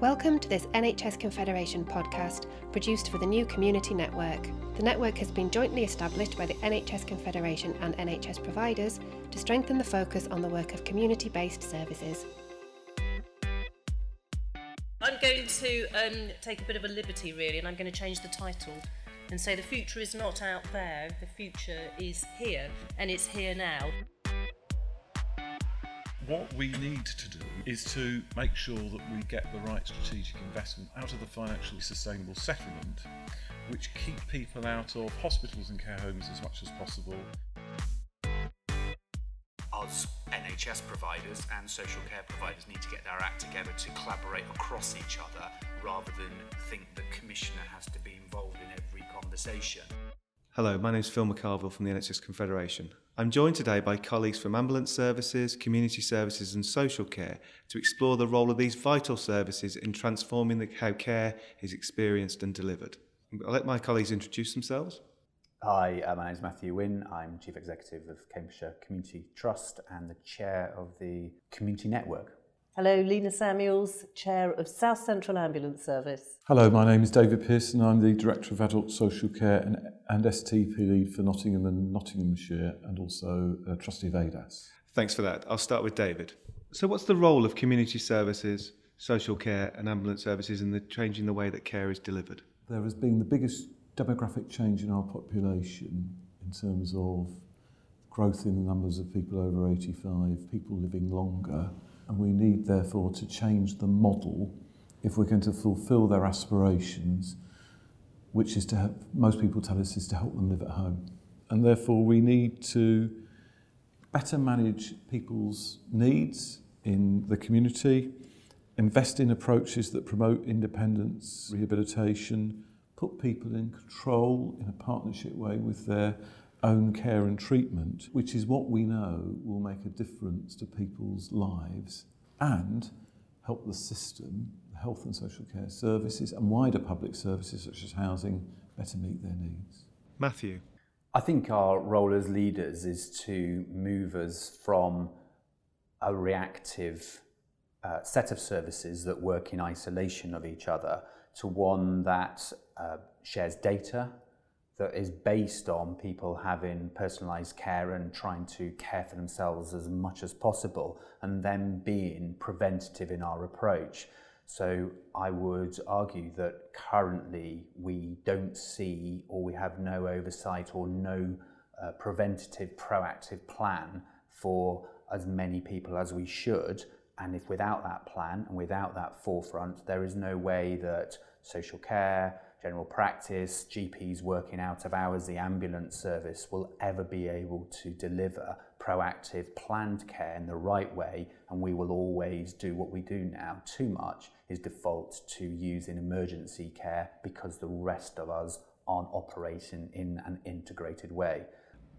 Welcome to this NHS Confederation podcast produced for the new Community Network. The network has been jointly established by the NHS Confederation and NHS providers to strengthen the focus on the work of community based services. I'm going to um, take a bit of a liberty, really, and I'm going to change the title and say the future is not out there, the future is here, and it's here now. What we need to do is to make sure that we get the right strategic investment out of the financially sustainable settlement, which keep people out of hospitals and care homes as much as possible. Us NHS providers and social care providers need to get their act together to collaborate across each other rather than think the commissioner has to be involved in every conversation. Hello, my name is Phil McCarville from the NHS Confederation. I'm joined today by colleagues from ambulance services, community services, and social care to explore the role of these vital services in transforming the, how care is experienced and delivered. I'll let my colleagues introduce themselves. Hi, uh, my name is Matthew Winn. I'm Chief Executive of Cambridgeshire Community Trust and the Chair of the Community Network. Hello, Lena Samuels, Chair of South Central Ambulance Service. Hello, my name is David Pearson. I'm the Director of Adult Social Care and, and STP Lead for Nottingham and Nottinghamshire and also uh, Trustee of ADASS. Thanks for that. I'll start with David. So, what's the role of community services, social care, and ambulance services in the changing the way that care is delivered? There has been the biggest demographic change in our population in terms of growth in the numbers of people over 85, people living longer and we need therefore to change the model if we're going to fulfill their aspirations, which is to most people tell us is to help them live at home. And therefore we need to better manage people's needs in the community, invest in approaches that promote independence, rehabilitation, put people in control in a partnership way with their own care and treatment, which is what we know will make a difference to people's lives and help the system, the health and social care services and wider public services such as housing better meet their needs. Matthew. I think our role as leaders is to move us from a reactive uh, set of services that work in isolation of each other to one that uh, shares data, that is based on people having personalized care and trying to care for themselves as much as possible and then being preventative in our approach. So I would argue that currently we don't see or we have no oversight or no uh, preventative proactive plan for as many people as we should and if without that plan and without that forefront there is no way that social care general practice, GPs working out of hours, the ambulance service will ever be able to deliver proactive, planned care in the right way, and we will always do what we do now too much is default to using emergency care because the rest of us aren't operating in an integrated way.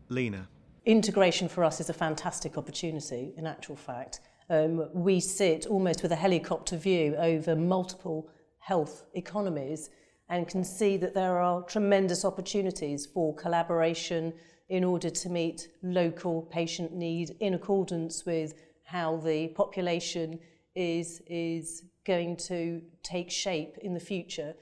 Lena. Integration for us is a fantastic opportunity, in actual fact. Um, we sit almost with a helicopter view over multiple health economies and can see that there are tremendous opportunities for collaboration in order to meet local patient need in accordance with how the population is, is going to take shape in the future.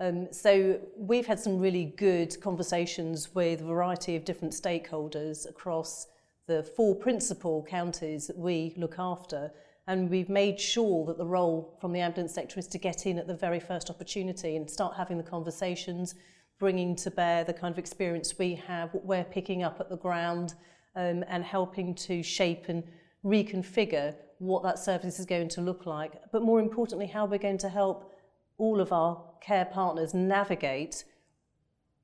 Um, so we've had some really good conversations with a variety of different stakeholders across the four principal counties that we look after and we've made sure that the role from the ambulance sector is to get in at the very first opportunity and start having the conversations, bringing to bear the kind of experience we have, what we're picking up at the ground, um, and helping to shape and reconfigure what that service is going to look like. But more importantly, how we're going to help all of our care partners navigate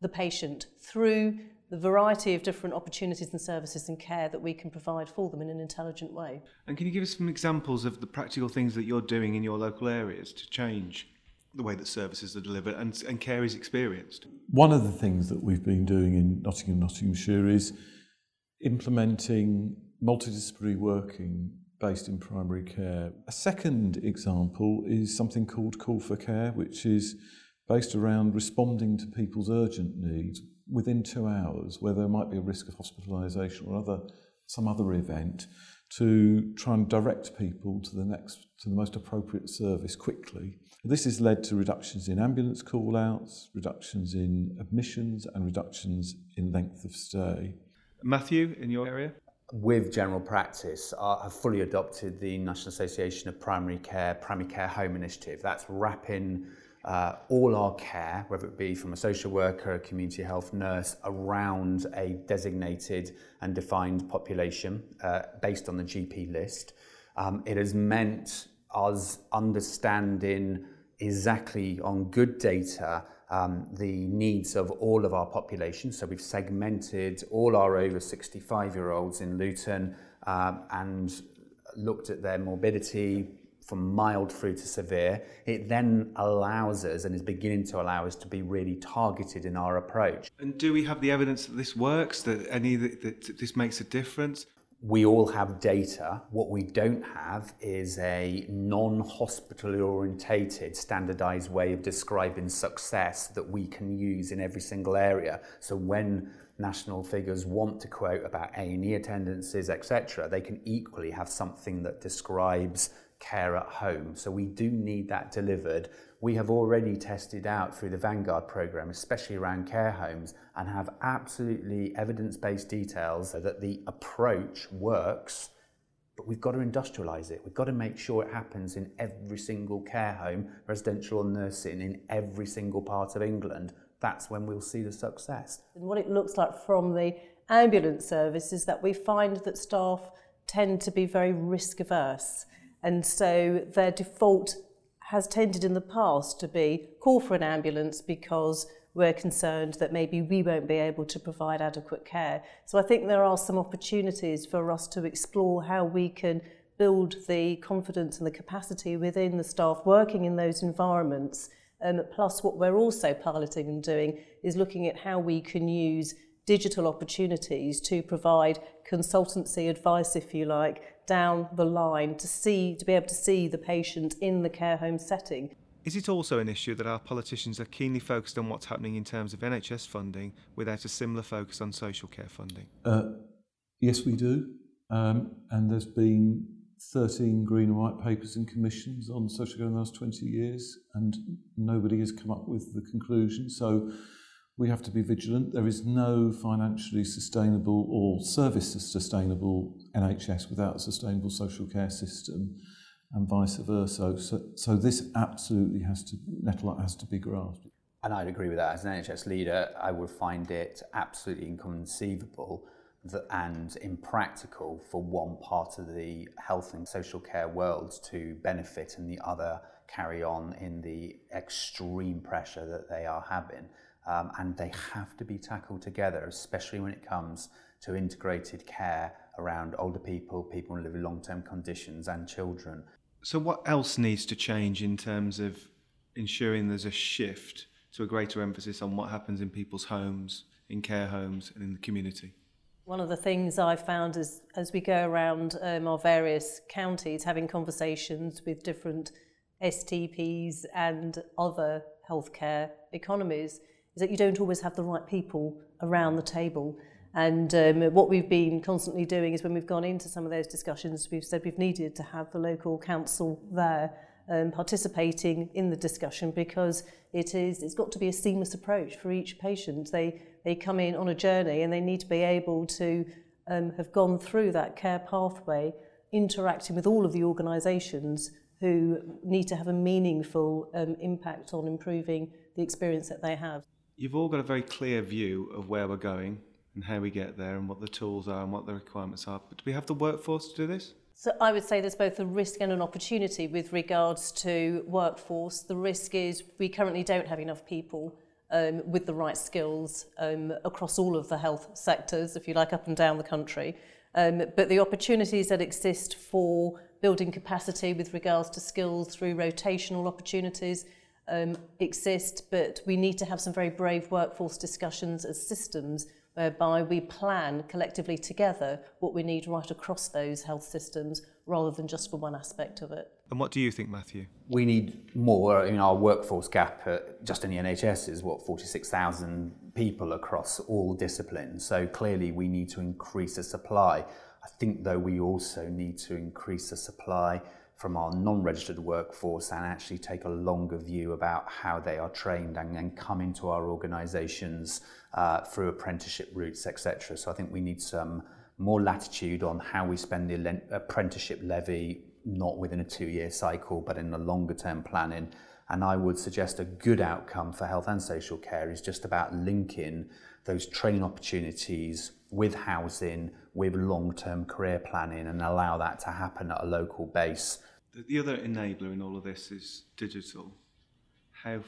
the patient through the variety of different opportunities and services and care that we can provide for them in an intelligent way. And can you give us some examples of the practical things that you're doing in your local areas to change the way that services are delivered and, and care is experienced? One of the things that we've been doing in Nottingham, Nottinghamshire is implementing multidisciplinary working based in primary care. A second example is something called Call for Care, which is based around responding to people's urgent needs within two hours where there might be a risk of hospitalisation or other, some other event to try and direct people to the next to the most appropriate service quickly. This has led to reductions in ambulance call outs, reductions in admissions and reductions in length of stay. Matthew, in your area? with general practice uh, have fully adopted the National Association of Primary Care Primary Care Home Initiative. That's wrapping uh, all our care, whether it be from a social worker, a community health nurse, around a designated and defined population uh, based on the GP list. Um, it has meant us understanding exactly on good data um, the needs of all of our population. So we've segmented all our over 65 year olds in Luton um, and looked at their morbidity, from mild through to severe, it then allows us and is beginning to allow us to be really targeted in our approach. And do we have the evidence that this works, that any that, that this makes a difference? We all have data. What we don't have is a non hospital orientated standardized way of describing success that we can use in every single area. So when national figures want to quote about A&E attendances, etc., they can equally have something that describes care at home. So we do need that delivered. We have already tested out through the Vanguard program, especially around care homes, and have absolutely evidence based details that the approach works. But we've got to industrialise it. We've got to make sure it happens in every single care home, residential or nursing, in every single part of England. That's when we'll see the success. And what it looks like from the ambulance service is that we find that staff tend to be very risk averse. And so their default has tended in the past to be call for an ambulance because we're concerned that maybe we won't be able to provide adequate care. So I think there are some opportunities for us to explore how we can build the confidence and the capacity within the staff working in those environments. Um, plus, what we're also piloting and doing is looking at how we can use digital opportunities to provide consultancy advice, if you like, down the line to see to be able to see the patient in the care home setting. Is it also an issue that our politicians are keenly focused on what's happening in terms of NHS funding without a similar focus on social care funding? Uh, yes, we do. Um, and there's been 13 green and white papers and commissions on social care in the last 20 years, and nobody has come up with the conclusion. So we have to be vigilant. There is no financially sustainable or service sustainable NHS without a sustainable social care system and vice versa. So, so this absolutely has to, Nettle has to be grasped. And I'd agree with that. As an NHS leader, I would find it absolutely inconceivable that, and impractical for one part of the health and social care world to benefit and the other carry on in the extreme pressure that they are having um, and they have to be tackled together, especially when it comes to integrated care around older people, people living live with long term conditions, and children. So, what else needs to change in terms of ensuring there's a shift to a greater emphasis on what happens in people's homes, in care homes, and in the community? One of the things I've found is as we go around um, our various counties having conversations with different STPs and other healthcare economies is that you don't always have the right people around the table. And um, what we've been constantly doing is when we've gone into some of those discussions, we've said we've needed to have the local council there um, participating in the discussion because it is it's got to be a seamless approach for each patient. They they come in on a journey and they need to be able to um, have gone through that care pathway, interacting with all of the organisations who need to have a meaningful um, impact on improving the experience that they have you've all got a very clear view of where we're going and how we get there and what the tools are and what the requirements are. But do we have the workforce to do this? So I would say there's both a risk and an opportunity with regards to workforce. The risk is we currently don't have enough people um, with the right skills um, across all of the health sectors, if you like, up and down the country. Um, but the opportunities that exist for building capacity with regards to skills through rotational opportunities, um, exist, but we need to have some very brave workforce discussions as systems whereby we plan collectively together what we need right across those health systems rather than just for one aspect of it. And what do you think, Matthew? We need more. In our workforce gap, uh, just in the NHS, is what 46,000 people across all disciplines. So clearly, we need to increase the supply. I think, though, we also need to increase the supply from our non-registered workforce and actually take a longer view about how they are trained and, and come into our organisations uh, through apprenticeship routes, etc. So I think we need some more latitude on how we spend the apprenticeship levy, not within a two-year cycle, but in the longer-term planning. And I would suggest a good outcome for health and social care is just about linking those training opportunities with housing, with long-term career planning and allow that to happen at a local base. The other enabler in all of this is digital. How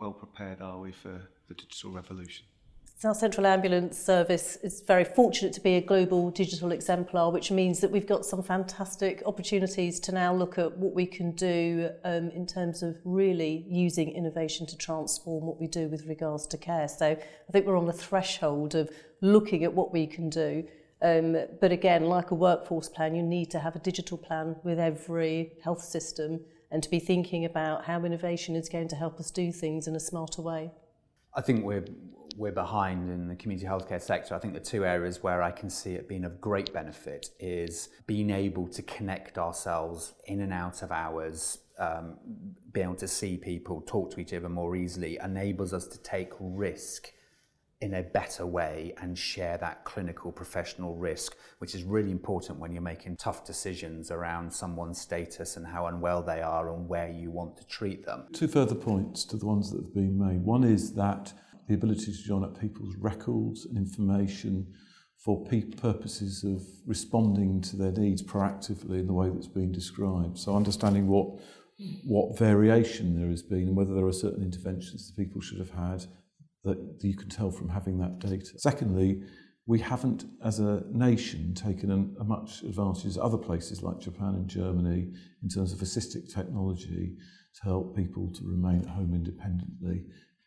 well prepared are we for the digital revolution? Our Central Ambulance Service is very fortunate to be a global digital exemplar, which means that we've got some fantastic opportunities to now look at what we can do um, in terms of really using innovation to transform what we do with regards to care. So I think we're on the threshold of looking at what we can do. Um, but again, like a workforce plan, you need to have a digital plan with every health system and to be thinking about how innovation is going to help us do things in a smarter way. I think we're we're behind in the community healthcare sector. I think the two areas where I can see it being of great benefit is being able to connect ourselves in and out of hours, um, be able to see people, talk to each other more easily, enables us to take risk in a better way and share that clinical professional risk, which is really important when you're making tough decisions around someone's status and how unwell they are and where you want to treat them. Two further points to the ones that have been made. One is that the ability to join up people's records and information for pe- purposes of responding to their needs proactively in the way that's been described. So understanding what what variation there has been and whether there are certain interventions that people should have had that you can tell from having that data. Secondly, we haven't, as a nation, taken a, a much advantage as other places like Japan and Germany in terms of assistive technology to help people to remain at home independently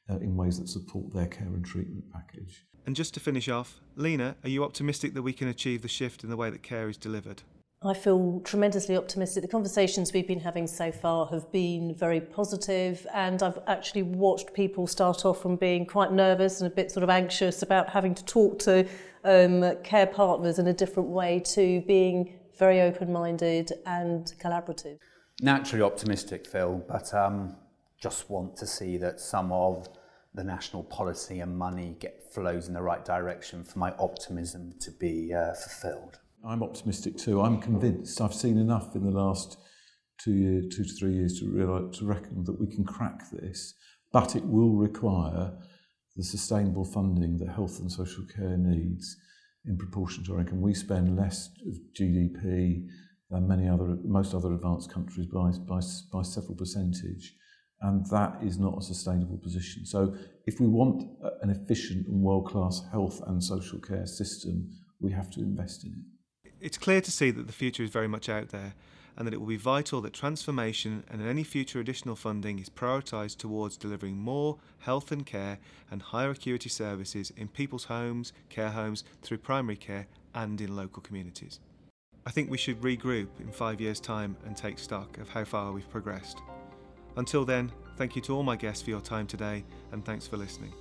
uh, in ways that support their care and treatment package. And just to finish off, Lena, are you optimistic that we can achieve the shift in the way that care is delivered? I feel tremendously optimistic. The conversations we've been having so far have been very positive, and I've actually watched people start off from being quite nervous and a bit sort of anxious about having to talk to um, care partners in a different way to being very open minded and collaborative. Naturally optimistic, Phil, but um, just want to see that some of the national policy and money get flows in the right direction for my optimism to be uh, fulfilled. I'm optimistic too. I'm convinced. I've seen enough in the last two years, two to three years to realise to reckon that we can crack this, but it will require the sustainable funding that health and social care needs in proportion to our income. We spend less of GDP than many other most other advanced countries by by, by several percentage and that is not a sustainable position. So, if we want an efficient and world class health and social care system, we have to invest in it. It's clear to see that the future is very much out there and that it will be vital that transformation and any future additional funding is prioritised towards delivering more health and care and higher acuity services in people's homes, care homes, through primary care, and in local communities. I think we should regroup in five years' time and take stock of how far we've progressed. Until then, thank you to all my guests for your time today and thanks for listening.